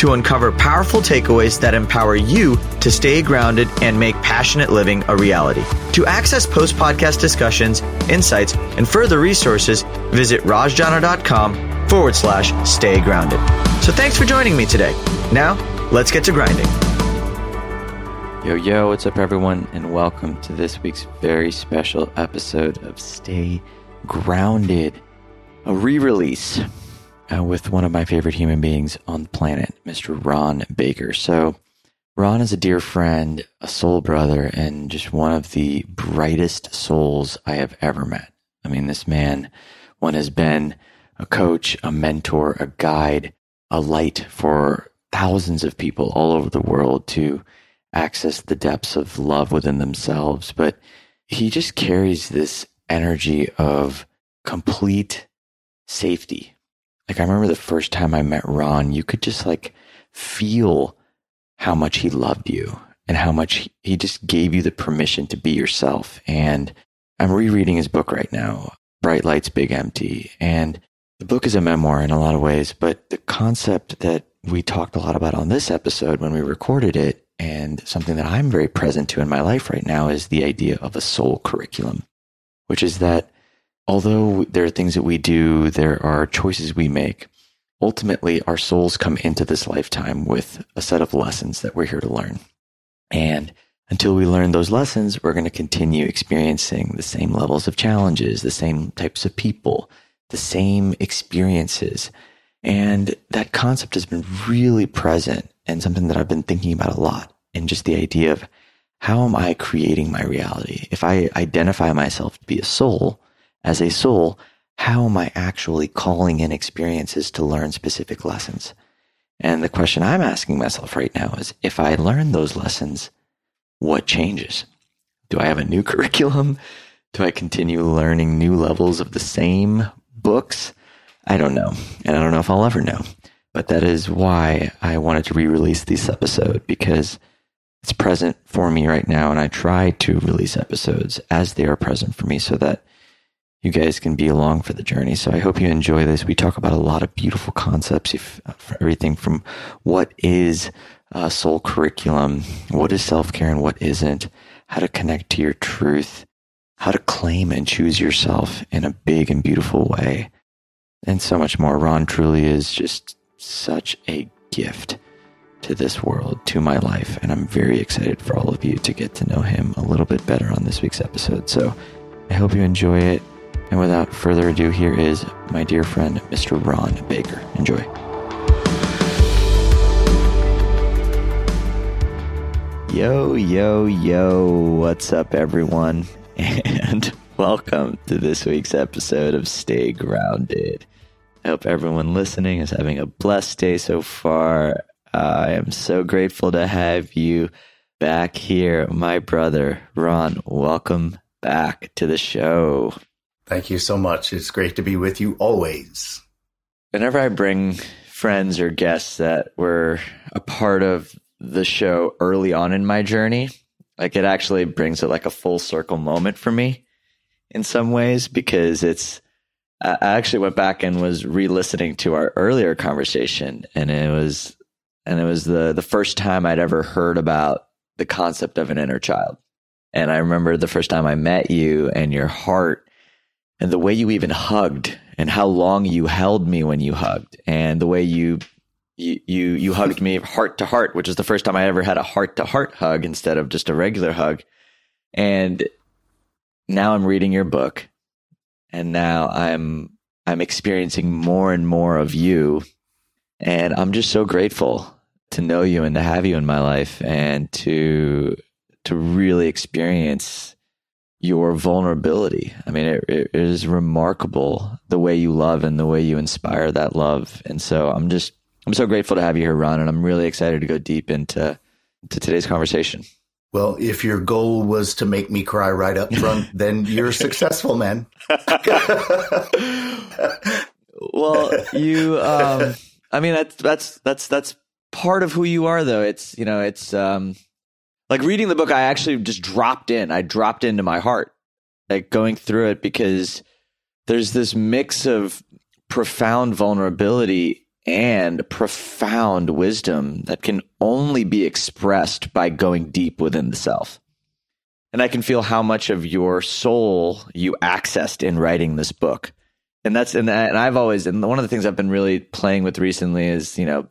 to uncover powerful takeaways that empower you to stay grounded and make passionate living a reality. To access post podcast discussions, insights, and further resources, visit rajjana.com forward slash stay grounded. So thanks for joining me today. Now, let's get to grinding. Yo, yo, what's up, everyone, and welcome to this week's very special episode of Stay Grounded, a re release uh, with one of my favorite human beings on the planet, Mr. Ron Baker. So, Ron is a dear friend, a soul brother, and just one of the brightest souls I have ever met. I mean, this man, one has been a coach, a mentor, a guide, a light for thousands of people all over the world to access the depths of love within themselves. But he just carries this energy of complete safety. Like I remember the first time I met Ron, you could just like feel how much he loved you and how much he just gave you the permission to be yourself. And I'm rereading his book right now, Bright Lights, Big Empty. And the book is a memoir in a lot of ways, but the concept that we talked a lot about on this episode when we recorded it and something that I'm very present to in my life right now is the idea of a soul curriculum, which is that although there are things that we do, there are choices we make. Ultimately, our souls come into this lifetime with a set of lessons that we're here to learn. And until we learn those lessons, we're going to continue experiencing the same levels of challenges, the same types of people, the same experiences. And that concept has been really present and something that I've been thinking about a lot. And just the idea of how am I creating my reality? If I identify myself to be a soul, as a soul, how am I actually calling in experiences to learn specific lessons? And the question I'm asking myself right now is if I learn those lessons, what changes? Do I have a new curriculum? Do I continue learning new levels of the same books? I don't know. And I don't know if I'll ever know. But that is why I wanted to re release this episode because it's present for me right now. And I try to release episodes as they are present for me so that you guys can be along for the journey. So I hope you enjoy this. We talk about a lot of beautiful concepts, if, uh, everything from what is a soul curriculum, what is self care and what isn't, how to connect to your truth, how to claim and choose yourself in a big and beautiful way, and so much more. Ron truly is just such a gift to this world, to my life, and I'm very excited for all of you to get to know him a little bit better on this week's episode. So I hope you enjoy it. And without further ado, here is my dear friend, Mr. Ron Baker. Enjoy. Yo, yo, yo, what's up, everyone? And welcome to this week's episode of Stay Grounded. I hope everyone listening is having a blessed day so far. I am so grateful to have you back here, my brother, Ron. Welcome back to the show. Thank you so much. It's great to be with you always. Whenever I bring friends or guests that were a part of the show early on in my journey, like it actually brings it like a full circle moment for me in some ways because it's I actually went back and was re-listening to our earlier conversation, and it was and it was the the first time I'd ever heard about the concept of an inner child. And I remember the first time I met you and your heart and the way you even hugged and how long you held me when you hugged and the way you you you, you hugged me heart to heart, which is the first time I ever had a heart to heart hug instead of just a regular hug. And now I'm reading your book and now I'm I'm experiencing more and more of you and I'm just so grateful to know you and to have you in my life and to to really experience your vulnerability. I mean, it, it is remarkable the way you love and the way you inspire that love. And so I'm just, I'm so grateful to have you here, Ron. And I'm really excited to go deep into to today's conversation. Well, if your goal was to make me cry right up front, then you're successful, man. well, you, um, I mean, that's, that's, that's, that's part of who you are though. It's, you know, it's, um, like reading the book, I actually just dropped in. I dropped into my heart, like going through it because there's this mix of profound vulnerability and profound wisdom that can only be expressed by going deep within the self. And I can feel how much of your soul you accessed in writing this book. And that's, and, and I've always, and one of the things I've been really playing with recently is, you know,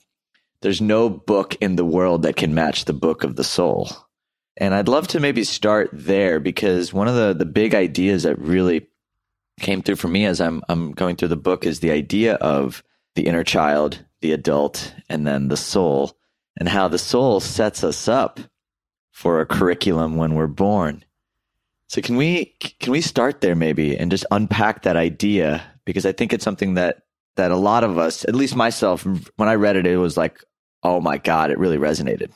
there's no book in the world that can match the book of the soul. And I'd love to maybe start there because one of the, the big ideas that really came through for me as I'm, I'm going through the book is the idea of the inner child, the adult, and then the soul, and how the soul sets us up for a curriculum when we're born. So can we can we start there maybe and just unpack that idea because I think it's something that that a lot of us, at least myself, when I read it, it was like, oh my god, it really resonated.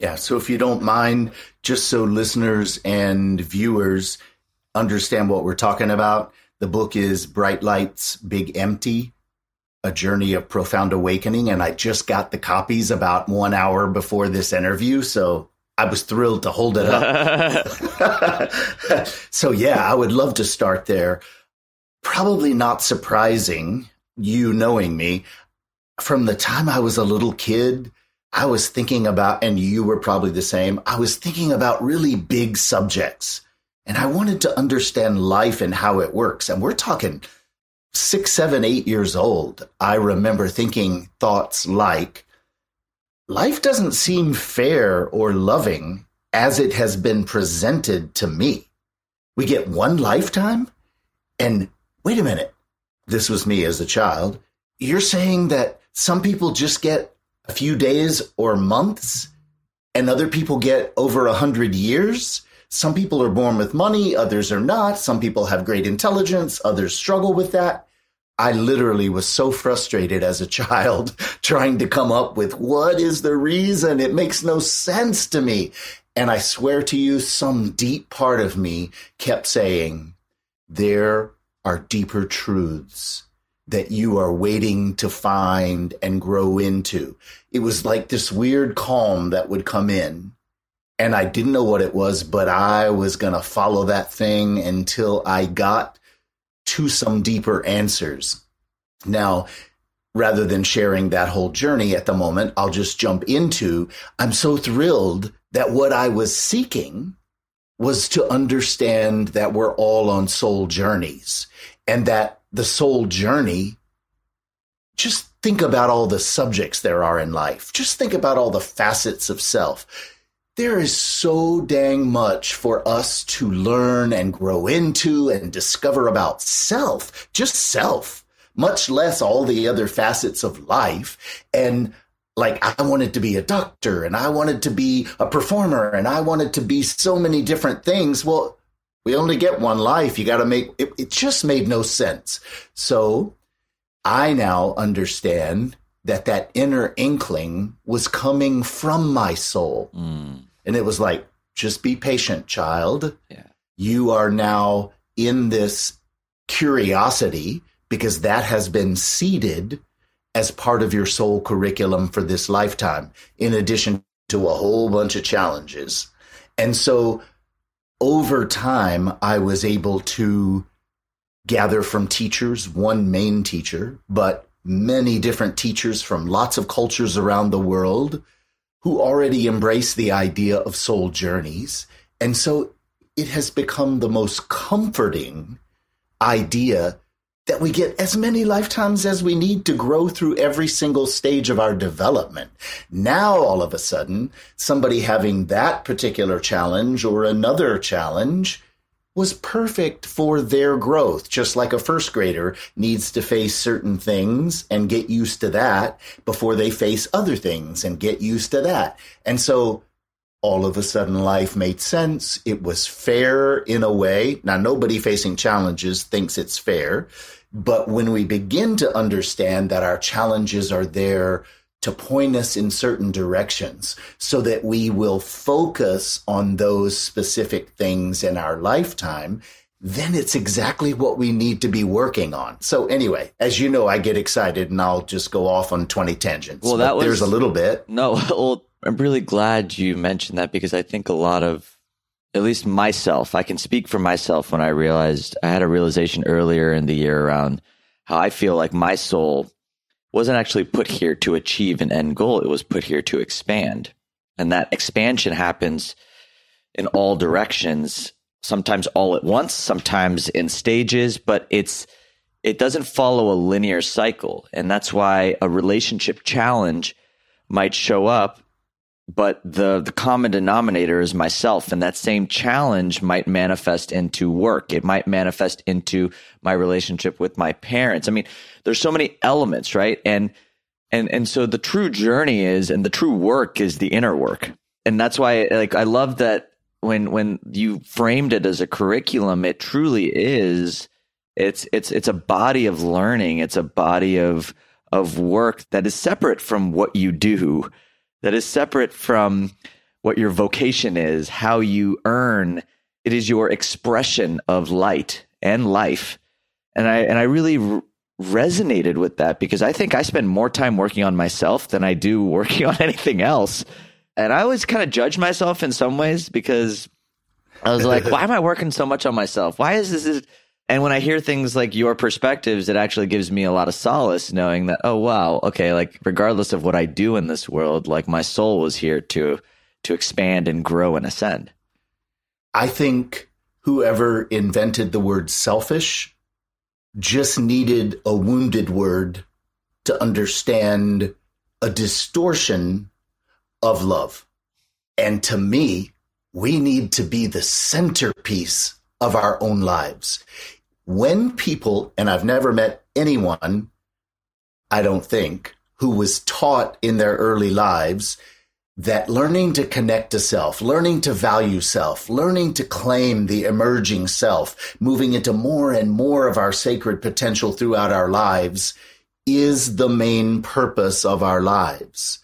Yeah. So if you don't mind, just so listeners and viewers understand what we're talking about, the book is Bright Lights, Big Empty a journey of profound awakening. And I just got the copies about one hour before this interview. So I was thrilled to hold it up. so, yeah, I would love to start there. Probably not surprising, you knowing me. From the time I was a little kid, I was thinking about, and you were probably the same, I was thinking about really big subjects. And I wanted to understand life and how it works. And we're talking six, seven, eight years old, I remember thinking thoughts like, life doesn't seem fair or loving as it has been presented to me. We get one lifetime? And wait a minute, this was me as a child. You're saying that some people just get a few days or months and other people get over a hundred years? Some people are born with money, others are not. Some people have great intelligence, others struggle with that. I literally was so frustrated as a child trying to come up with what is the reason? It makes no sense to me. And I swear to you, some deep part of me kept saying, there are deeper truths that you are waiting to find and grow into. It was like this weird calm that would come in and I didn't know what it was, but I was going to follow that thing until I got to some deeper answers. Now, rather than sharing that whole journey at the moment, I'll just jump into I'm so thrilled that what I was seeking was to understand that we're all on soul journeys and that the soul journey just think about all the subjects there are in life. Just think about all the facets of self there is so dang much for us to learn and grow into and discover about self, just self, much less all the other facets of life. And like, I wanted to be a doctor and I wanted to be a performer and I wanted to be so many different things. Well, we only get one life. You got to make it, it just made no sense. So I now understand that that inner inkling was coming from my soul. Mm. And it was like, just be patient, child. Yeah. You are now in this curiosity because that has been seeded as part of your soul curriculum for this lifetime, in addition to a whole bunch of challenges. And so over time, I was able to gather from teachers, one main teacher, but many different teachers from lots of cultures around the world who already embrace the idea of soul journeys. And so it has become the most comforting idea that we get as many lifetimes as we need to grow through every single stage of our development. Now, all of a sudden, somebody having that particular challenge or another challenge was perfect for their growth, just like a first grader needs to face certain things and get used to that before they face other things and get used to that. And so all of a sudden life made sense. It was fair in a way. Now, nobody facing challenges thinks it's fair. But when we begin to understand that our challenges are there to point us in certain directions so that we will focus on those specific things in our lifetime then it's exactly what we need to be working on. So anyway, as you know, I get excited and I'll just go off on 20 tangents. Well, that was, there's a little bit. No, well, I'm really glad you mentioned that because I think a lot of, at least myself, I can speak for myself when I realized I had a realization earlier in the year around how I feel like my soul wasn't actually put here to achieve an end goal. It was put here to expand. And that expansion happens in all directions sometimes all at once, sometimes in stages, but it's it doesn't follow a linear cycle. And that's why a relationship challenge might show up, but the the common denominator is myself and that same challenge might manifest into work. It might manifest into my relationship with my parents. I mean, there's so many elements, right? And and and so the true journey is and the true work is the inner work. And that's why like I love that when when you framed it as a curriculum, it truly is. It's it's it's a body of learning. It's a body of of work that is separate from what you do, that is separate from what your vocation is, how you earn. It is your expression of light and life, and I and I really resonated with that because I think I spend more time working on myself than I do working on anything else. And I always kind of judge myself in some ways because I was like, why am I working so much on myself? Why is this? And when I hear things like your perspectives, it actually gives me a lot of solace knowing that, oh, wow, okay, like regardless of what I do in this world, like my soul was here to, to expand and grow and ascend. I think whoever invented the word selfish just needed a wounded word to understand a distortion of love. And to me, we need to be the centerpiece of our own lives. When people, and I've never met anyone, I don't think, who was taught in their early lives that learning to connect to self, learning to value self, learning to claim the emerging self, moving into more and more of our sacred potential throughout our lives is the main purpose of our lives.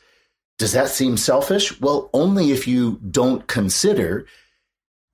Does that seem selfish? Well, only if you don't consider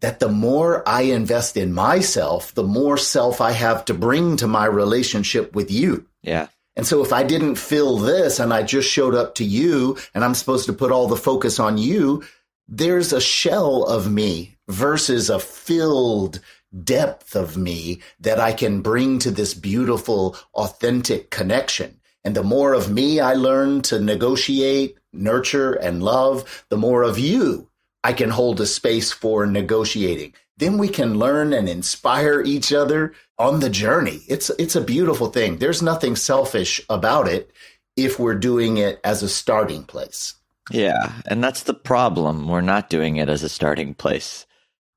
that the more I invest in myself, the more self I have to bring to my relationship with you. Yeah. And so if I didn't fill this and I just showed up to you and I'm supposed to put all the focus on you, there's a shell of me versus a filled depth of me that I can bring to this beautiful, authentic connection. And the more of me I learn to negotiate, nurture, and love, the more of you I can hold a space for negotiating. Then we can learn and inspire each other on the journey. It's it's a beautiful thing. There's nothing selfish about it if we're doing it as a starting place. Yeah, and that's the problem. We're not doing it as a starting place.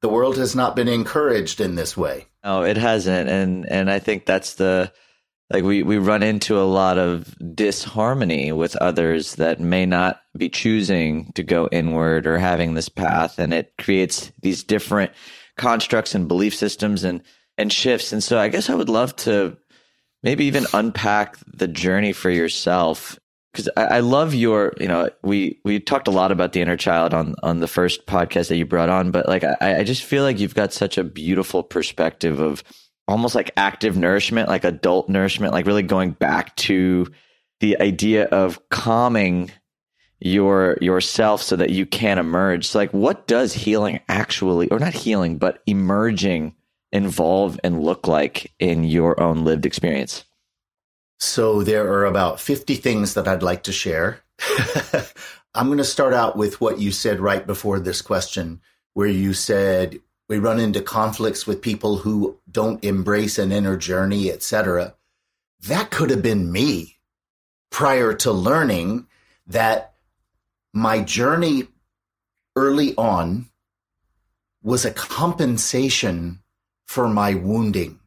The world has not been encouraged in this way. No, it hasn't, and and I think that's the like we we run into a lot of disharmony with others that may not be choosing to go inward or having this path and it creates these different constructs and belief systems and and shifts. And so i guess i would love to maybe even unpack the journey for yourself because I, I, love your you know we we talked a lot about the inner child on on the first podcast that you brought on but like i i just feel like you've got such a beautiful perspective of almost like active nourishment, like adult nourishment, like really going back to the idea of calming your yourself so that you can emerge. So like what does healing actually or not healing, but emerging involve and look like in your own lived experience? So there are about 50 things that I'd like to share. I'm going to start out with what you said right before this question, where you said we run into conflicts with people who don't embrace an inner journey, etc. That could have been me prior to learning that my journey early on was a compensation for my wounding.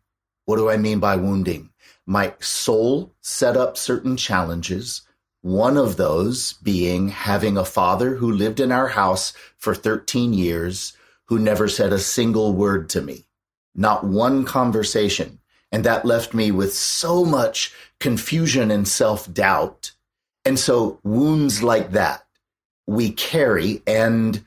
What do I mean by wounding? My soul set up certain challenges. One of those being having a father who lived in our house for 13 years who never said a single word to me, not one conversation. And that left me with so much confusion and self doubt. And so wounds like that we carry and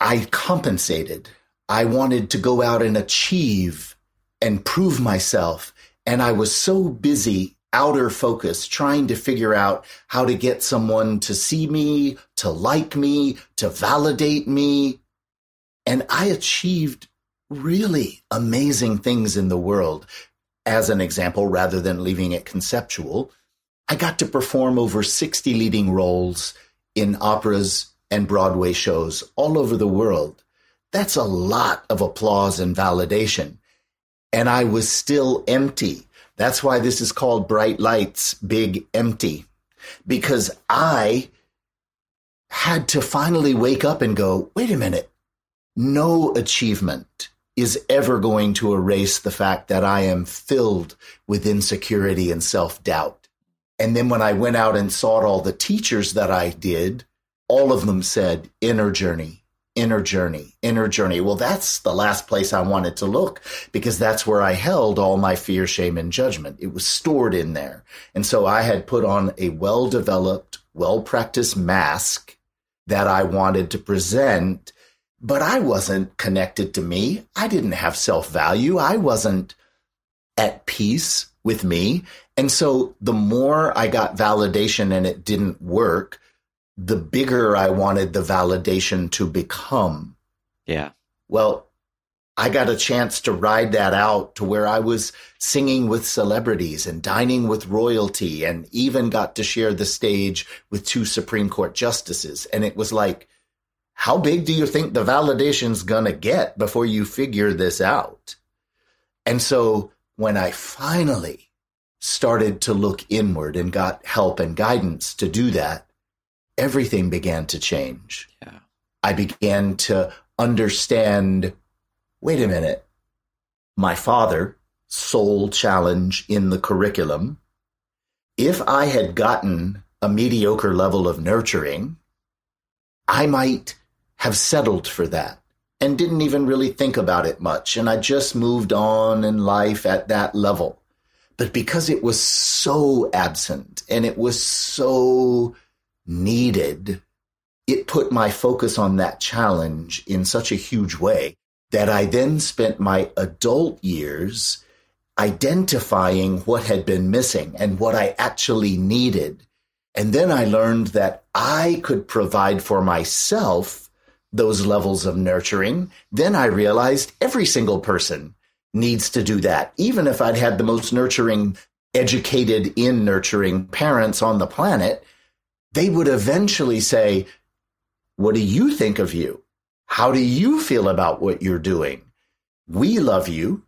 I compensated. I wanted to go out and achieve and prove myself. And I was so busy outer focus, trying to figure out how to get someone to see me, to like me, to validate me. And I achieved really amazing things in the world. As an example, rather than leaving it conceptual, I got to perform over 60 leading roles in operas and Broadway shows all over the world. That's a lot of applause and validation. And I was still empty. That's why this is called Bright Lights, Big Empty, because I had to finally wake up and go, wait a minute, no achievement is ever going to erase the fact that I am filled with insecurity and self doubt. And then when I went out and sought all the teachers that I did, all of them said inner journey, inner journey, inner journey. Well, that's the last place I wanted to look because that's where I held all my fear, shame, and judgment. It was stored in there. And so I had put on a well developed, well practiced mask that I wanted to present, but I wasn't connected to me. I didn't have self value. I wasn't at peace with me. And so the more I got validation and it didn't work, the bigger I wanted the validation to become. Yeah. Well, I got a chance to ride that out to where I was singing with celebrities and dining with royalty and even got to share the stage with two Supreme Court justices. And it was like, how big do you think the validation's going to get before you figure this out? And so when I finally started to look inward and got help and guidance to do that, everything began to change. Yeah. I began to understand wait a minute, my father, soul challenge in the curriculum. If I had gotten a mediocre level of nurturing, I might have settled for that and didn't even really think about it much. And I just moved on in life at that level. But because it was so absent and it was so needed, it put my focus on that challenge in such a huge way that I then spent my adult years identifying what had been missing and what I actually needed. And then I learned that I could provide for myself those levels of nurturing. Then I realized every single person needs to do that. Even if I'd had the most nurturing, educated in nurturing parents on the planet, they would eventually say, What do you think of you? How do you feel about what you're doing? We love you,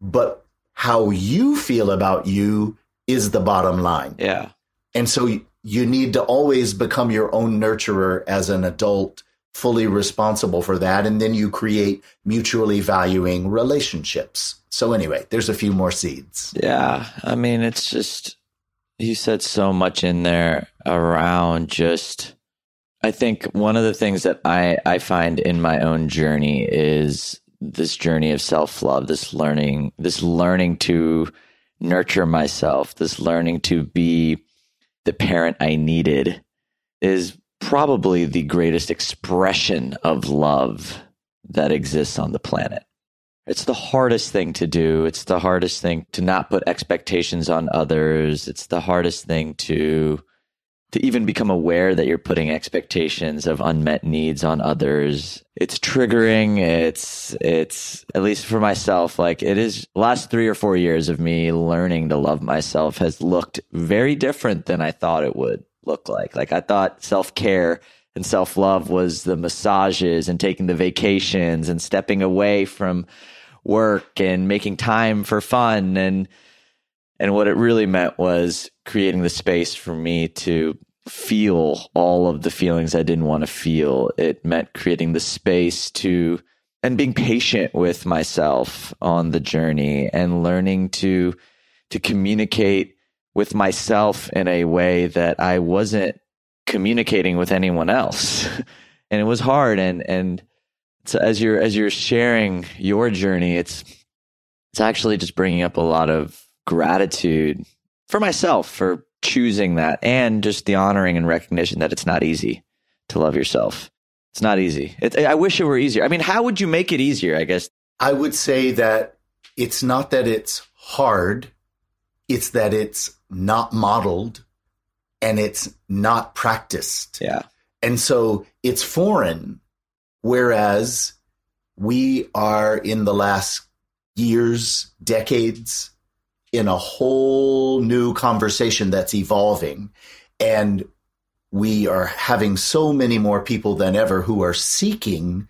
but how you feel about you is the bottom line. Yeah. And so you need to always become your own nurturer as an adult, fully responsible for that. And then you create mutually valuing relationships. So, anyway, there's a few more seeds. Yeah. I mean, it's just, you said so much in there around just I think one of the things that I I find in my own journey is this journey of self-love, this learning, this learning to nurture myself, this learning to be the parent I needed is probably the greatest expression of love that exists on the planet. It's the hardest thing to do. It's the hardest thing to not put expectations on others. It's the hardest thing to to even become aware that you're putting expectations of unmet needs on others. It's triggering. It's it's at least for myself like it is last 3 or 4 years of me learning to love myself has looked very different than I thought it would look like. Like I thought self-care and self-love was the massages and taking the vacations and stepping away from work and making time for fun and and what it really meant was creating the space for me to feel all of the feelings I didn't want to feel. It meant creating the space to and being patient with myself on the journey and learning to to communicate with myself in a way that I wasn't communicating with anyone else. and it was hard and and so as you're as you're sharing your journey it's it's actually just bringing up a lot of gratitude for myself for choosing that and just the honoring and recognition that it's not easy to love yourself. It's not easy. It, I wish it were easier. I mean, how would you make it easier? I guess I would say that it's not that it's hard, it's that it's not modeled and it's not practiced. Yeah. And so it's foreign. Whereas we are in the last years, decades, in a whole new conversation that's evolving. And we are having so many more people than ever who are seeking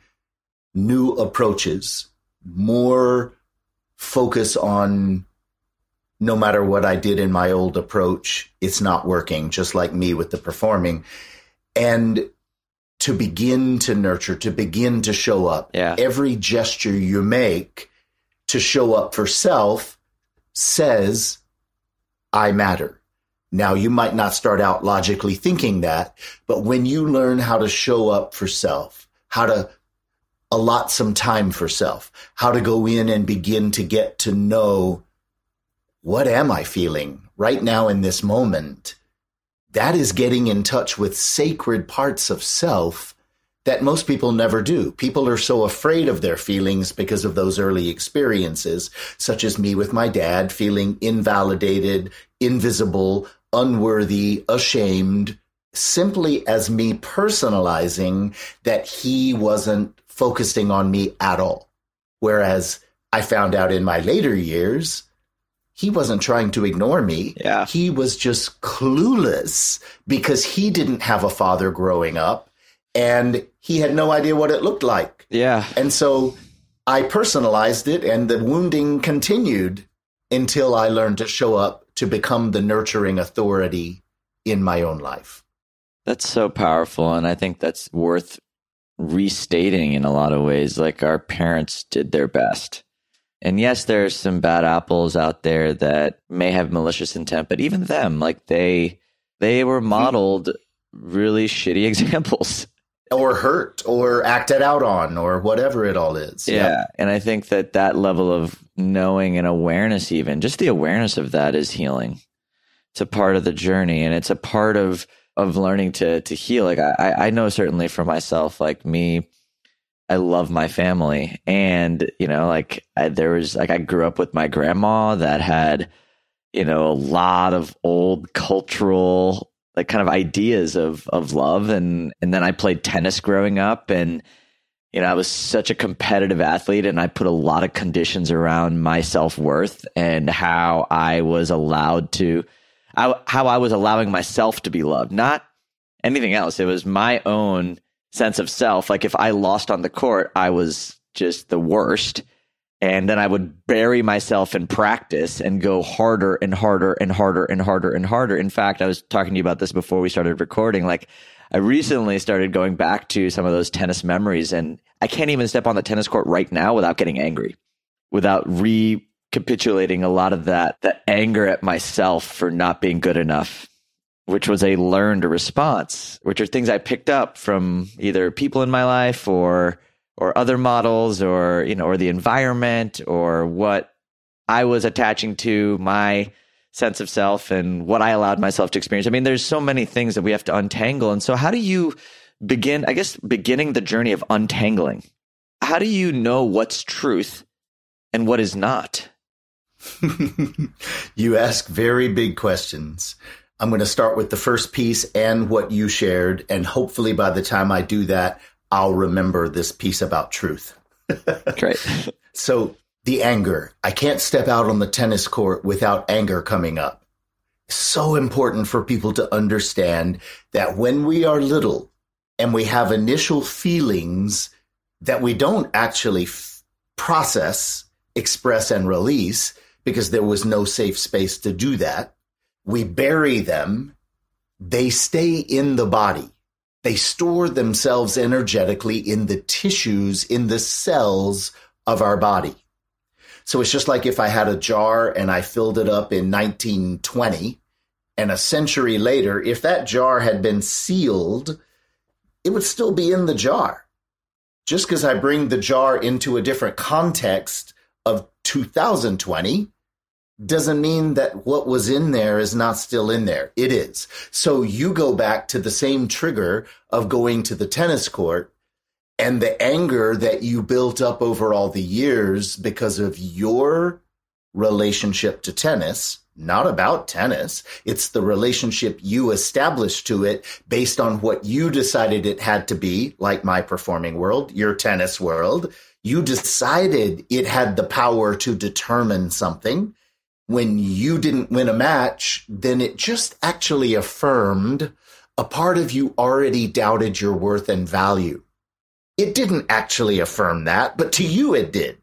new approaches, more focus on no matter what I did in my old approach, it's not working, just like me with the performing. And to begin to nurture, to begin to show up. Yeah. Every gesture you make to show up for self says, I matter. Now, you might not start out logically thinking that, but when you learn how to show up for self, how to allot some time for self, how to go in and begin to get to know what am I feeling right now in this moment? That is getting in touch with sacred parts of self that most people never do. People are so afraid of their feelings because of those early experiences, such as me with my dad feeling invalidated, invisible, unworthy, ashamed, simply as me personalizing that he wasn't focusing on me at all. Whereas I found out in my later years, he wasn't trying to ignore me. Yeah. He was just clueless because he didn't have a father growing up and he had no idea what it looked like. Yeah. And so I personalized it and the wounding continued until I learned to show up to become the nurturing authority in my own life. That's so powerful. And I think that's worth restating in a lot of ways. Like our parents did their best. And yes, there's some bad apples out there that may have malicious intent, but even them, like they they were modeled really shitty examples. Or hurt or acted out on or whatever it all is. Yeah. And I think that that level of knowing and awareness, even just the awareness of that is healing. It's a part of the journey and it's a part of, of learning to, to heal. Like I, I know certainly for myself, like me, I love my family. And, you know, like I, there was like, I grew up with my grandma that had, you know, a lot of old cultural like kind of ideas of of love. And and then I played tennis growing up. And you know I was such a competitive athlete and I put a lot of conditions around my self-worth and how I was allowed to how I was allowing myself to be loved. Not anything else. It was my own sense of self like if I lost on the court I was just the worst and then I would bury myself in practice and go harder and harder and harder and harder and harder. In fact, I was talking to you about this before we started recording. Like, I recently started going back to some of those tennis memories, and I can't even step on the tennis court right now without getting angry, without recapitulating a lot of that, that anger at myself for not being good enough, which was a learned response, which are things I picked up from either people in my life or or other models or you know or the environment or what I was attaching to my sense of self and what I allowed myself to experience. I mean, there's so many things that we have to untangle. And so how do you begin, I guess, beginning the journey of untangling? How do you know what's truth and what is not? you ask very big questions. I'm going to start with the first piece and what you shared. And hopefully by the time I do that, I'll remember this piece about truth. Great. so the anger. I can't step out on the tennis court without anger coming up. So important for people to understand that when we are little and we have initial feelings that we don't actually f- process, express, and release because there was no safe space to do that, we bury them. They stay in the body they store themselves energetically in the tissues, in the cells of our body. So it's just like if I had a jar and I filled it up in 1920 and a century later, if that jar had been sealed, it would still be in the jar. Just because I bring the jar into a different context of 2020 doesn't mean that what was in there is not still in there. It is. So you go back to the same trigger of going to the tennis court and the anger that you built up over all the years because of your relationship to tennis, not about tennis. It's the relationship you established to it based on what you decided it had to be, like my performing world, your tennis world. You decided it had the power to determine something when you didn't win a match, then it just actually affirmed a part of you already doubted your worth and value. It didn't actually affirm that, but to you it did.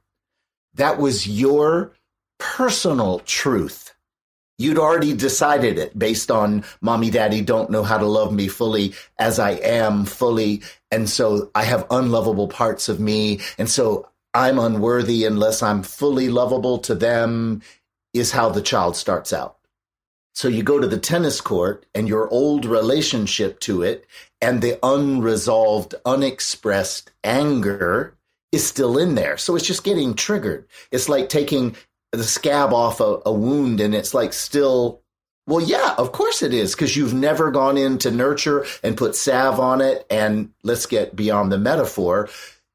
That was your personal truth. You'd already decided it based on mommy, daddy don't know how to love me fully as I am fully. And so I have unlovable parts of me. And so I'm unworthy unless I'm fully lovable to them is how the child starts out. So you go to the tennis court and your old relationship to it and the unresolved, unexpressed anger is still in there. So it's just getting triggered. It's like taking the scab off a, a wound and it's like still well, yeah, of course it is, because you've never gone in to nurture and put salve on it. And let's get beyond the metaphor.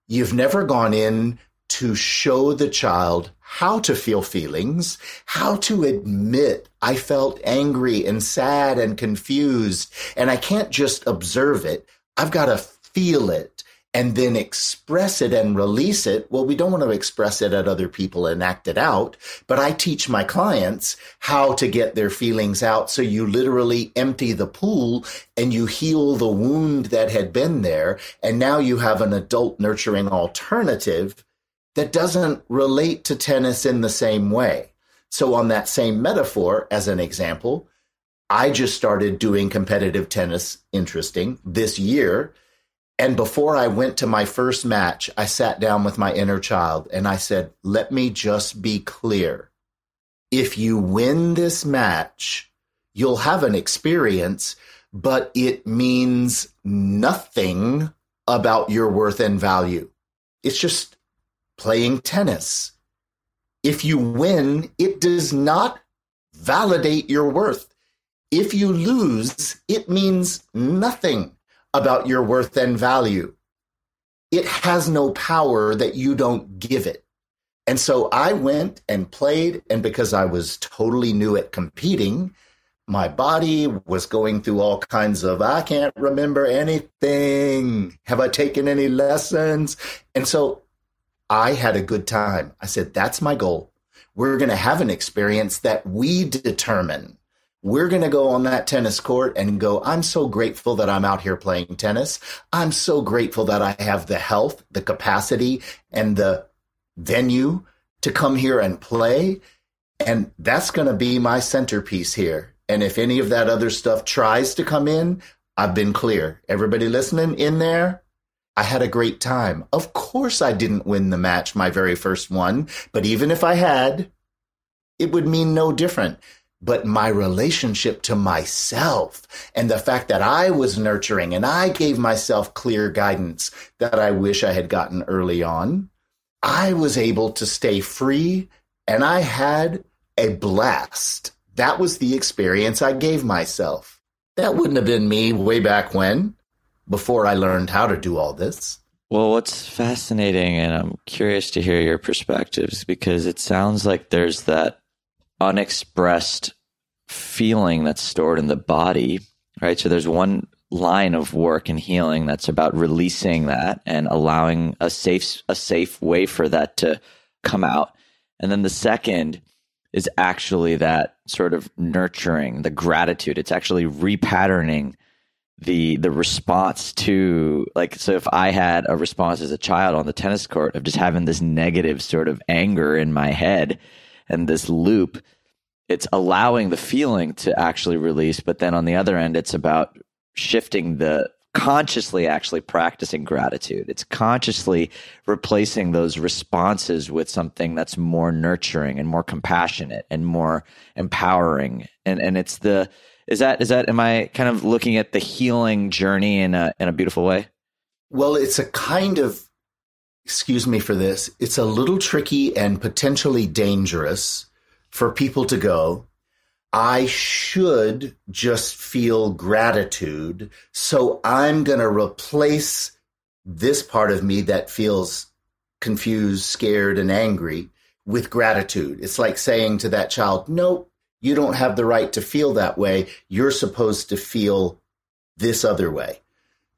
You've never gone in to show the child how to feel feelings, how to admit I felt angry and sad and confused. And I can't just observe it. I've got to feel it and then express it and release it. Well, we don't want to express it at other people and act it out, but I teach my clients how to get their feelings out. So you literally empty the pool and you heal the wound that had been there. And now you have an adult nurturing alternative that doesn't relate to tennis in the same way. So, on that same metaphor, as an example, I just started doing competitive tennis interesting this year. And before I went to my first match, I sat down with my inner child and I said, let me just be clear. If you win this match, you'll have an experience, but it means nothing about your worth and value. It's just playing tennis. If you win, it does not validate your worth. If you lose, it means nothing about your worth and value. It has no power that you don't give it. And so I went and played, and because I was totally new at competing, my body was going through all kinds of, I can't remember anything. Have I taken any lessons? And so I had a good time. I said, that's my goal. We're going to have an experience that we determine. We're going to go on that tennis court and go, I'm so grateful that I'm out here playing tennis. I'm so grateful that I have the health, the capacity, and the venue to come here and play. And that's going to be my centerpiece here. And if any of that other stuff tries to come in, I've been clear. Everybody listening in there, I had a great time. Of course, I didn't win the match, my very first one, but even if I had, it would mean no different. But my relationship to myself and the fact that I was nurturing and I gave myself clear guidance that I wish I had gotten early on, I was able to stay free and I had a blast. That was the experience I gave myself. That wouldn't have been me way back when before I learned how to do all this. Well, what's fascinating, and I'm curious to hear your perspectives because it sounds like there's that unexpressed feeling that's stored in the body, right? So there's one line of work and healing that's about releasing that and allowing a safe a safe way for that to come out. And then the second is actually that sort of nurturing, the gratitude. It's actually repatterning the the response to like so if I had a response as a child on the tennis court of just having this negative sort of anger in my head and this loop it's allowing the feeling to actually release but then on the other end it's about shifting the consciously actually practicing gratitude. It's consciously replacing those responses with something that's more nurturing and more compassionate and more empowering. And and it's the is that is that am I kind of looking at the healing journey in a in a beautiful way? Well, it's a kind of excuse me for this. It's a little tricky and potentially dangerous for people to go, I should just feel gratitude. So I'm going to replace this part of me that feels confused, scared, and angry with gratitude. It's like saying to that child, nope, you don't have the right to feel that way. You're supposed to feel this other way.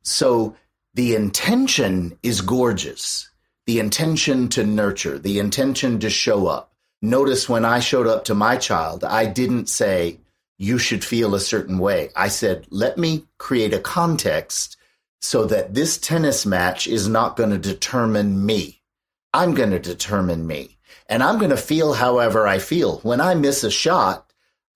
So the intention is gorgeous. The intention to nurture, the intention to show up. Notice when I showed up to my child, I didn't say, you should feel a certain way. I said, let me create a context so that this tennis match is not going to determine me. I'm going to determine me. And I'm going to feel however I feel. When I miss a shot,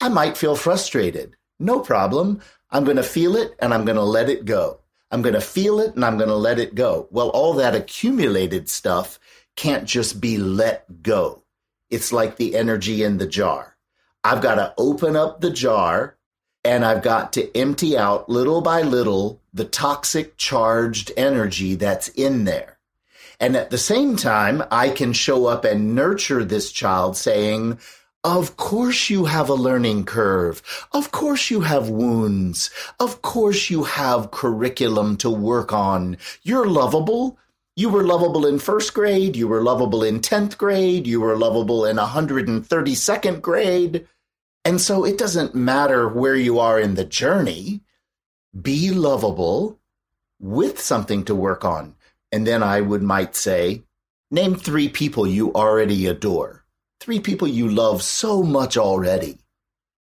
I might feel frustrated. No problem. I'm going to feel it and I'm going to let it go. I'm going to feel it and I'm going to let it go. Well, all that accumulated stuff can't just be let go. It's like the energy in the jar. I've got to open up the jar and I've got to empty out little by little the toxic charged energy that's in there. And at the same time, I can show up and nurture this child saying, of course you have a learning curve. Of course you have wounds. Of course you have curriculum to work on. You're lovable. You were lovable in first grade. You were lovable in 10th grade. You were lovable in 132nd grade. And so it doesn't matter where you are in the journey. Be lovable with something to work on. And then I would might say, name three people you already adore three people you love so much already.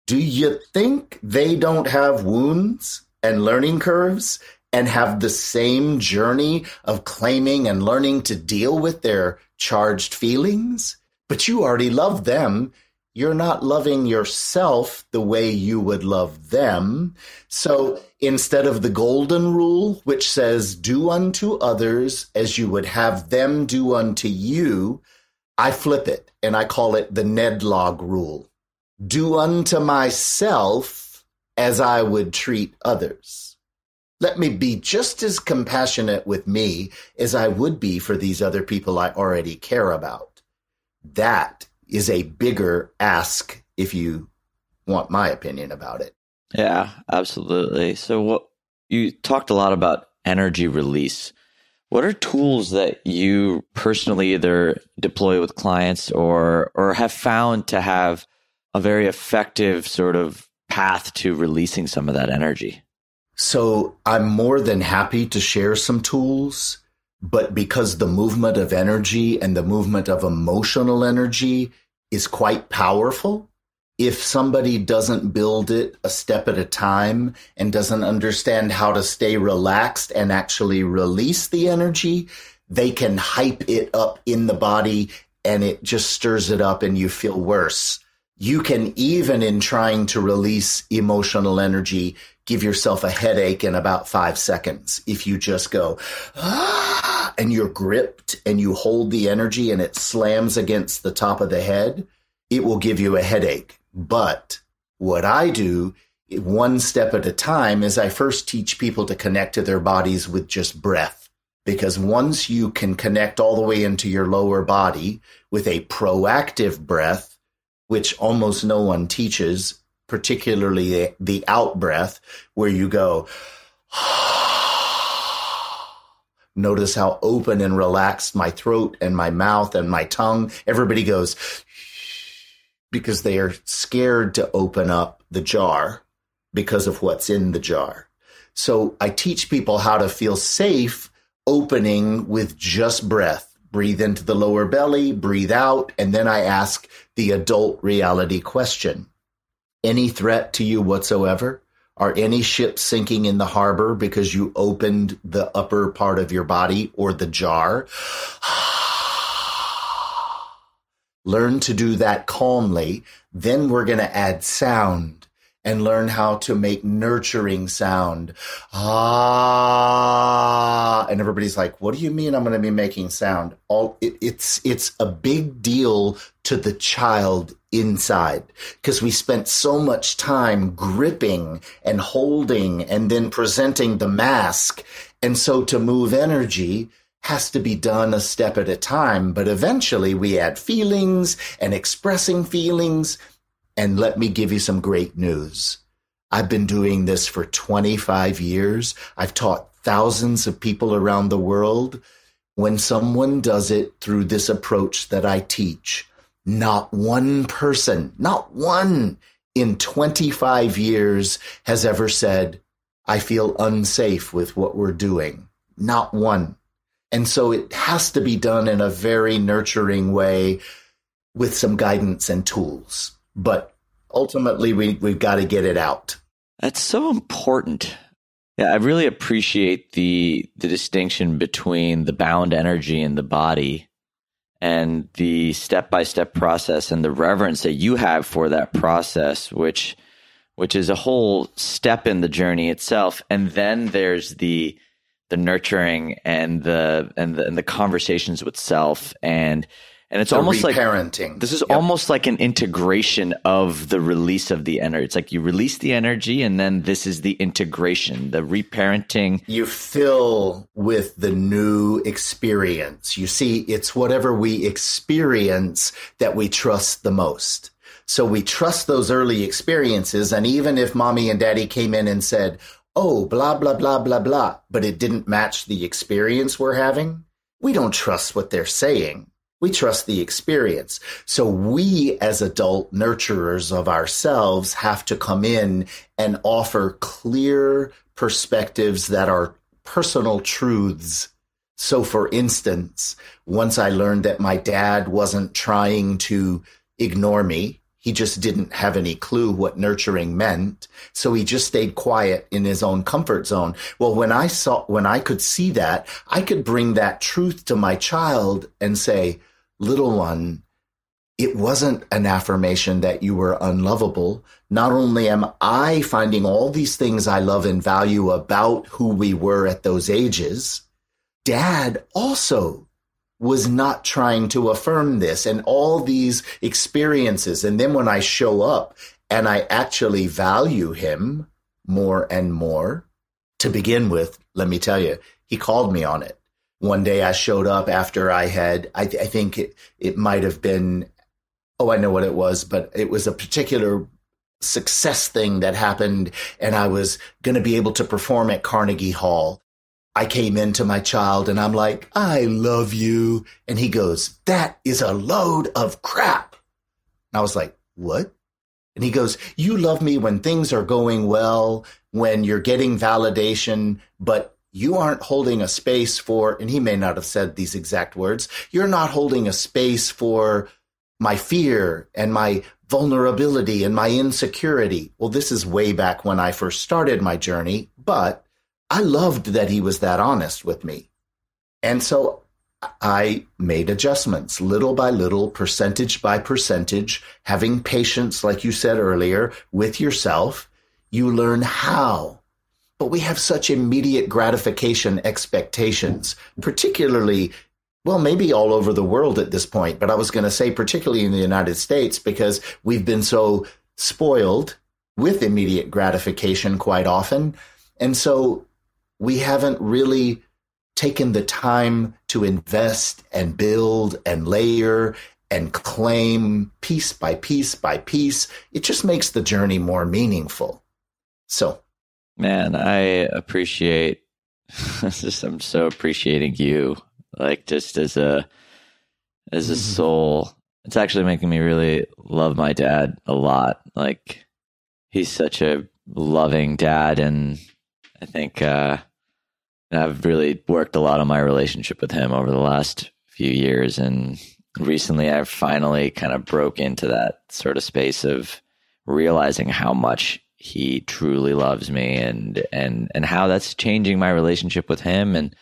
Do you think they don't have wounds and learning curves and have the same journey of claiming and learning to deal with their charged feelings? But you already love them. You're not loving yourself the way you would love them. So instead of the golden rule, which says, do unto others as you would have them do unto you, I flip it and I call it the Ned Log rule. Do unto myself as I would treat others. Let me be just as compassionate with me as I would be for these other people I already care about. That is a bigger ask if you want my opinion about it. Yeah, absolutely. So what you talked a lot about energy release. What are tools that you personally either deploy with clients or or have found to have a very effective sort of path to releasing some of that energy? So I'm more than happy to share some tools, but because the movement of energy and the movement of emotional energy is quite powerful, if somebody doesn't build it a step at a time and doesn't understand how to stay relaxed and actually release the energy, they can hype it up in the body and it just stirs it up and you feel worse. You can even in trying to release emotional energy, give yourself a headache in about five seconds. If you just go, ah, and you're gripped and you hold the energy and it slams against the top of the head, it will give you a headache but what I do one step at a time is I first teach people to connect to their bodies with just breath. Because once you can connect all the way into your lower body with a proactive breath, which almost no one teaches, particularly the out breath, where you go, Notice how open and relaxed my throat and my mouth and my tongue. Everybody goes, because they are scared to open up the jar because of what's in the jar. So I teach people how to feel safe opening with just breath. Breathe into the lower belly, breathe out, and then I ask the adult reality question. Any threat to you whatsoever? Are any ships sinking in the harbor because you opened the upper part of your body or the jar? learn to do that calmly. Then we're going to add sound and learn how to make nurturing sound. Ah, and everybody's like, "What do you mean I'm going to be making sound?" All it, it's it's a big deal to the child inside because we spent so much time gripping and holding and then presenting the mask. And so to move energy, has to be done a step at a time, but eventually we add feelings and expressing feelings. And let me give you some great news. I've been doing this for 25 years. I've taught thousands of people around the world. When someone does it through this approach that I teach, not one person, not one in 25 years has ever said, I feel unsafe with what we're doing. Not one. And so it has to be done in a very nurturing way with some guidance and tools. But ultimately, we, we've got to get it out. That's so important. Yeah, I really appreciate the the distinction between the bound energy in the body and the step by step process and the reverence that you have for that process, which which is a whole step in the journey itself. And then there's the the nurturing and the and the, and the conversations with self and and it's the almost like parenting. This is yep. almost like an integration of the release of the energy. It's like you release the energy, and then this is the integration, the reparenting. You fill with the new experience. You see, it's whatever we experience that we trust the most. So we trust those early experiences. And even if mommy and daddy came in and said, oh, blah, blah, blah, blah, blah, but it didn't match the experience we're having, we don't trust what they're saying. We trust the experience. So we as adult nurturers of ourselves have to come in and offer clear perspectives that are personal truths. So for instance, once I learned that my dad wasn't trying to ignore me, he just didn't have any clue what nurturing meant. So he just stayed quiet in his own comfort zone. Well, when I saw, when I could see that, I could bring that truth to my child and say, little one, it wasn't an affirmation that you were unlovable. Not only am I finding all these things I love and value about who we were at those ages, dad also was not trying to affirm this and all these experiences. And then when I show up and I actually value him more and more to begin with, let me tell you, he called me on it. One day I showed up after I had, I, th- I think it, it might have been, oh, I know what it was, but it was a particular success thing that happened and I was going to be able to perform at Carnegie Hall. I came into my child and I'm like, I love you. And he goes, that is a load of crap. And I was like, what? And he goes, you love me when things are going well, when you're getting validation, but you aren't holding a space for, and he may not have said these exact words, you're not holding a space for my fear and my vulnerability and my insecurity. Well, this is way back when I first started my journey, but I loved that he was that honest with me. And so I made adjustments little by little, percentage by percentage, having patience, like you said earlier, with yourself. You learn how. But we have such immediate gratification expectations, particularly, well, maybe all over the world at this point, but I was going to say particularly in the United States because we've been so spoiled with immediate gratification quite often. And so we haven't really taken the time to invest and build and layer and claim piece by piece by piece. It just makes the journey more meaningful. So, man, I appreciate just I'm so appreciating you like just as a as a mm-hmm. soul. It's actually making me really love my dad a lot. Like he's such a loving dad and I think uh I've really worked a lot on my relationship with him over the last few years. And recently I've finally kind of broke into that sort of space of realizing how much he truly loves me and, and, and how that's changing my relationship with him and,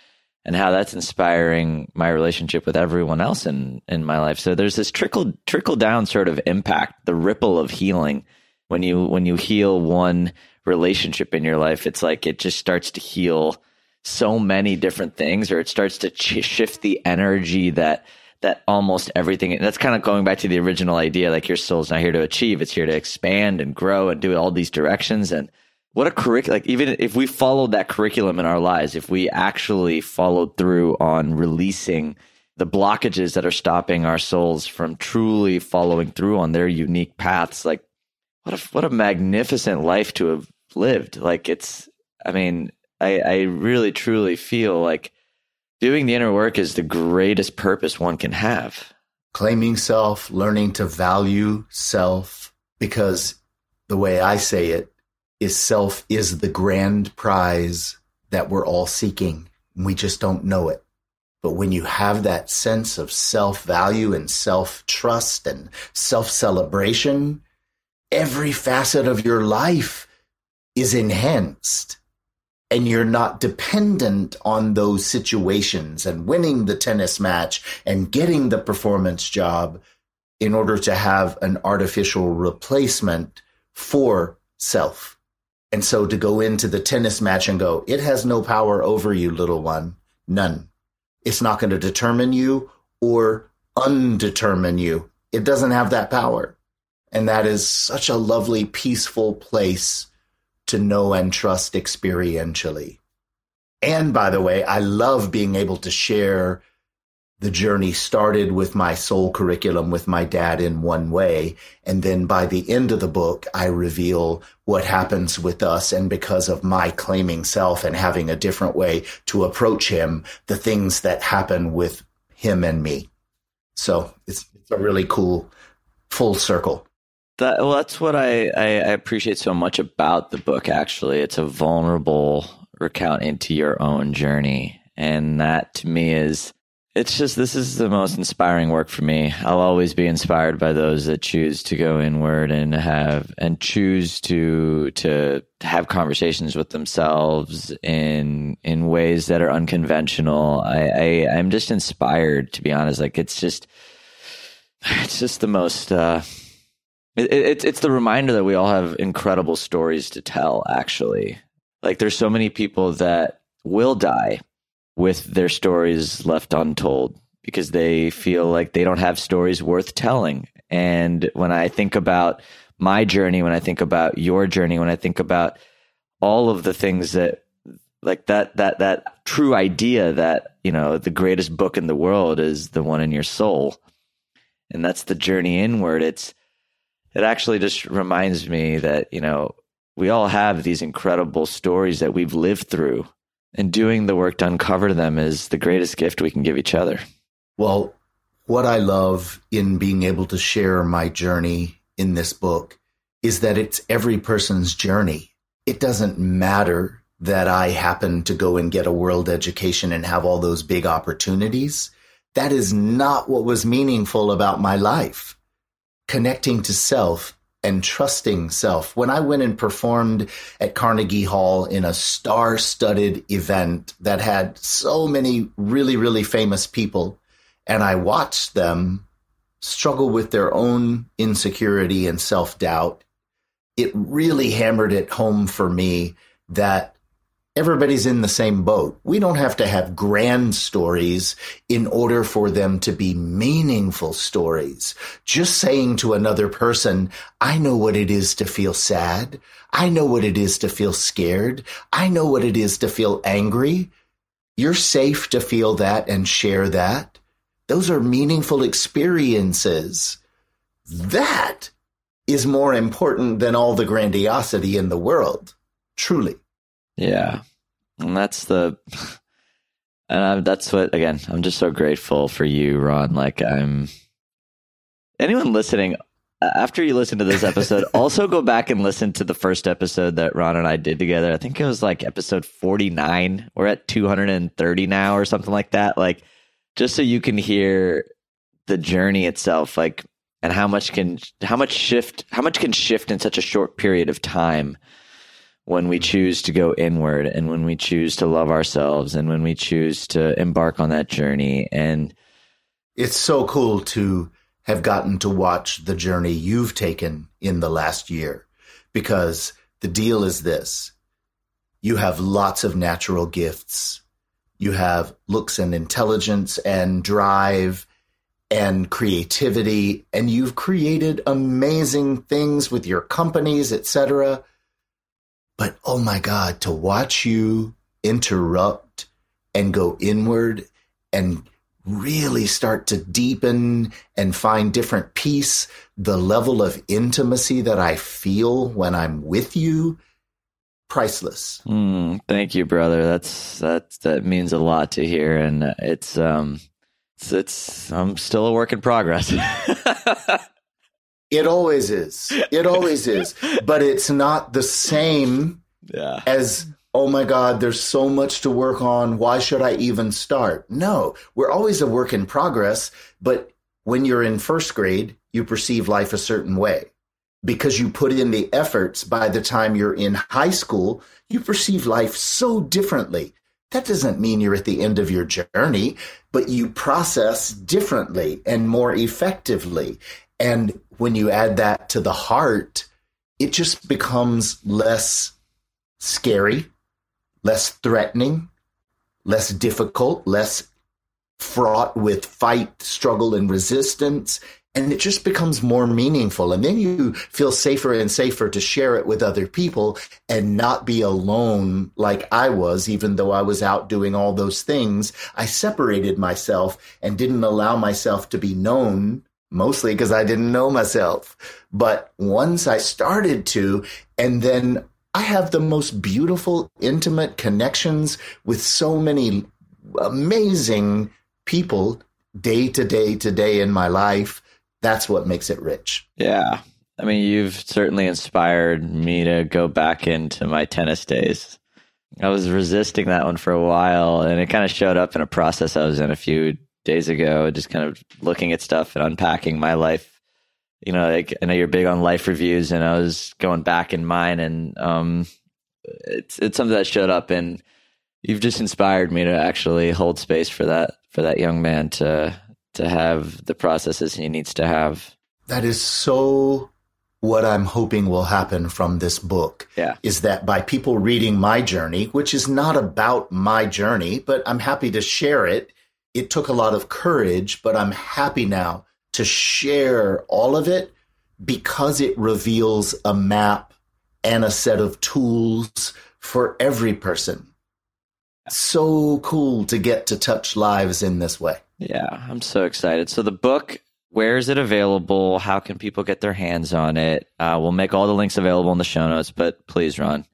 and how that's inspiring my relationship with everyone else in, in my life. So there's this trickle, trickle down sort of impact, the ripple of healing when you, when you heal one relationship in your life, it's like it just starts to heal so many different things or it starts to shift the energy that that almost everything And that's kind of going back to the original idea like your soul's not here to achieve it's here to expand and grow and do all these directions and what a curriculum like even if we followed that curriculum in our lives if we actually followed through on releasing the blockages that are stopping our souls from truly following through on their unique paths like what a what a magnificent life to have lived like it's i mean i i really truly feel like doing the inner work is the greatest purpose one can have claiming self learning to value self because the way i say it is self is the grand prize that we're all seeking. We just don't know it. But when you have that sense of self value and self trust and self celebration, every facet of your life is enhanced. And you're not dependent on those situations and winning the tennis match and getting the performance job in order to have an artificial replacement for self. And so to go into the tennis match and go, it has no power over you, little one. None. It's not going to determine you or undetermine you. It doesn't have that power. And that is such a lovely, peaceful place to know and trust experientially. And by the way, I love being able to share the journey started with my soul curriculum with my dad in one way. And then by the end of the book, I reveal what happens with us. And because of my claiming self and having a different way to approach him, the things that happen with him and me. So it's, it's a really cool full circle. That, well, that's what I, I, I appreciate so much about the book, actually. It's a vulnerable recount into your own journey. And that to me is it's just this is the most inspiring work for me. I'll always be inspired by those that choose to go inward and have and choose to to have conversations with themselves in in ways that are unconventional. I, I I'm just inspired to be honest. Like it's just it's just the most uh it, it's it's the reminder that we all have incredible stories to tell actually. Like there's so many people that will die with their stories left untold because they feel like they don't have stories worth telling. And when I think about my journey, when I think about your journey, when I think about all of the things that like that that that true idea that, you know, the greatest book in the world is the one in your soul. And that's the journey inward. It's it actually just reminds me that, you know, we all have these incredible stories that we've lived through and doing the work to uncover them is the greatest gift we can give each other. Well, what I love in being able to share my journey in this book is that it's every person's journey. It doesn't matter that I happen to go and get a world education and have all those big opportunities. That is not what was meaningful about my life. Connecting to self and trusting self. When I went and performed at Carnegie Hall in a star studded event that had so many really, really famous people, and I watched them struggle with their own insecurity and self doubt, it really hammered it home for me that everybody's in the same boat. We don't have to have grand stories in order for them to be meaningful stories. Just saying to another person, I know what it is to feel sad. I know what it is to feel scared. I know what it is to feel angry. You're safe to feel that and share that. Those are meaningful experiences. That is more important than all the grandiosity in the world. Truly. Yeah. And that's the, and I, that's what, again, I'm just so grateful for you, Ron. Like, I'm, anyone listening, after you listen to this episode, also go back and listen to the first episode that Ron and I did together. I think it was like episode 49. We're at 230 now or something like that. Like, just so you can hear the journey itself, like, and how much can, how much shift, how much can shift in such a short period of time when we choose to go inward and when we choose to love ourselves and when we choose to embark on that journey. And it's so cool to have gotten to watch the journey you've taken in the last year because the deal is this you have lots of natural gifts. You have looks and intelligence and drive and creativity, and you've created amazing things with your companies, etc But oh my God, to watch you interrupt and go inward and really start to deepen and find different peace, the level of intimacy that I feel when I'm with you, priceless. Mm, thank you, brother. That's that that means a lot to hear, and it's um, it's, it's I'm still a work in progress. it always is. It always is, but it's not the same yeah. as oh my God, there's so much to work on. Why should I even start? No, we're always a work in progress. But when you're in first grade, you perceive life a certain way because you put in the efforts. By the time you're in high school, you perceive life so differently. That doesn't mean you're at the end of your journey, but you process differently and more effectively. And when you add that to the heart, it just becomes less scary less threatening, less difficult, less fraught with fight, struggle, and resistance. And it just becomes more meaningful. And then you feel safer and safer to share it with other people and not be alone like I was, even though I was out doing all those things. I separated myself and didn't allow myself to be known mostly because I didn't know myself. But once I started to, and then I have the most beautiful, intimate connections with so many amazing people day to day to day in my life. That's what makes it rich. Yeah. I mean, you've certainly inspired me to go back into my tennis days. I was resisting that one for a while, and it kind of showed up in a process I was in a few days ago, just kind of looking at stuff and unpacking my life you know, like, I know you're big on life reviews, and I was going back in mine, and um, it's it's something that showed up, and you've just inspired me to actually hold space for that for that young man to to have the processes he needs to have. That is so what I'm hoping will happen from this book. Yeah. Is that by people reading my journey, which is not about my journey, but I'm happy to share it. It took a lot of courage, but I'm happy now to share all of it because it reveals a map and a set of tools for every person. So cool to get to touch lives in this way. Yeah, I'm so excited. So the book, where is it available? How can people get their hands on it? Uh, we'll make all the links available in the show notes, but please, Ron.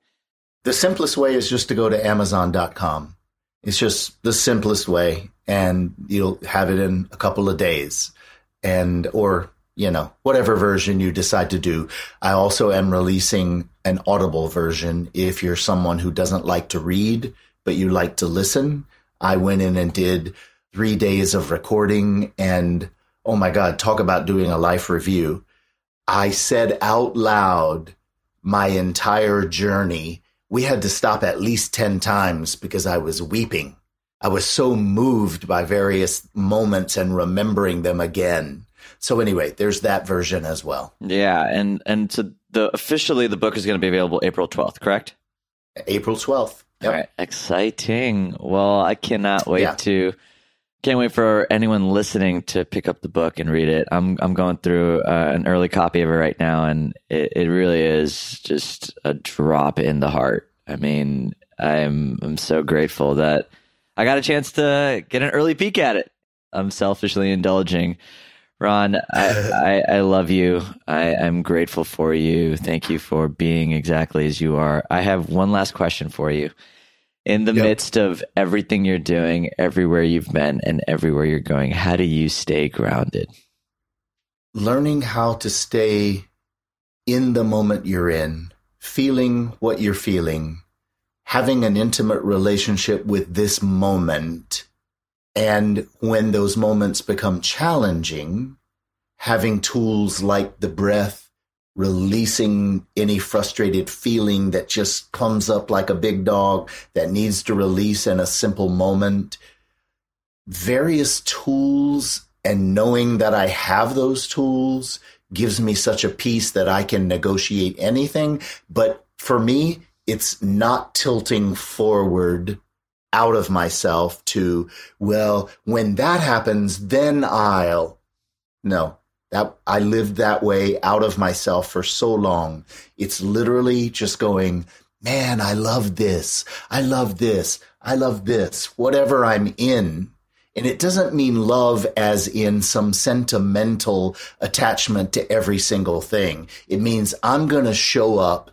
The simplest way is just to go to Amazon.com. It's just the simplest way, and you'll have it in a couple of days. And or you know whatever version you decide to do. I also am releasing an audible version if you're someone who doesn't like to read but you like to listen. I went in and did three days of recording and oh my god talk about doing a life review. I said out loud my entire journey. We had to stop at least 10 times because i was weeping I was so moved by various moments and remembering them again. So anyway, there's that version as well. Yeah, and and so the officially the book is going to be available April 12th, correct? April 12th. Yep. All right, exciting. Well, I cannot wait yeah. to can't wait for anyone listening to pick up the book and read it. I'm I'm going through uh, an early copy of it right now, and it, it really is just a drop in the heart. I mean, I'm I'm so grateful that I got a chance to get an early peek at it. I'm selfishly indulging. Ron, I, I, I, love you. I, I'm grateful for you. Thank you for being exactly as you are. I have one last question for you. In the yep. midst of everything you're doing, everywhere you've been, and everywhere you're going, how do you stay grounded? Learning how to stay in the moment you're in, feeling what you're feeling, having an intimate relationship with this moment. And when those moments become challenging, having tools like the breath, releasing any frustrated feeling that just comes up like a big dog that needs to release in a simple moment. Various tools and knowing that I have those tools gives me such a peace that I can negotiate anything. But for me, it's not tilting forward out of myself to, well, when that happens, then I'll. No, that I lived that way out of myself for so long. It's literally just going, man, I love this. I love this. I love this. Whatever I'm in. And it doesn't mean love as in some sentimental attachment to every single thing. It means I'm going to show up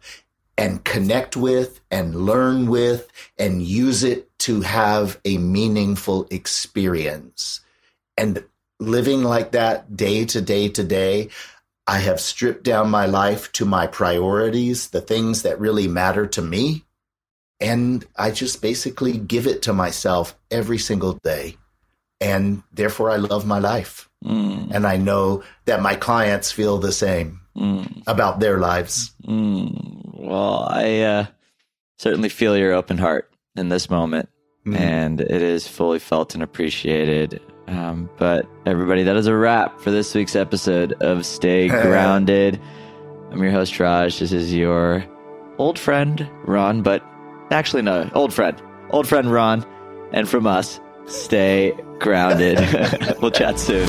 and connect with and learn with and use it to have a meaningful experience. And living like that day to day to day, I have stripped down my life to my priorities, the things that really matter to me. And I just basically give it to myself every single day. And therefore, I love my life. Mm. And I know that my clients feel the same mm. about their lives. Mm. Well, I uh, certainly feel your open heart in this moment. Mm. And it is fully felt and appreciated. Um, but everybody, that is a wrap for this week's episode of Stay Grounded. I'm your host, Raj. This is your old friend, Ron, but actually, no, old friend, old friend, Ron. And from us, stay grounded. we'll chat soon.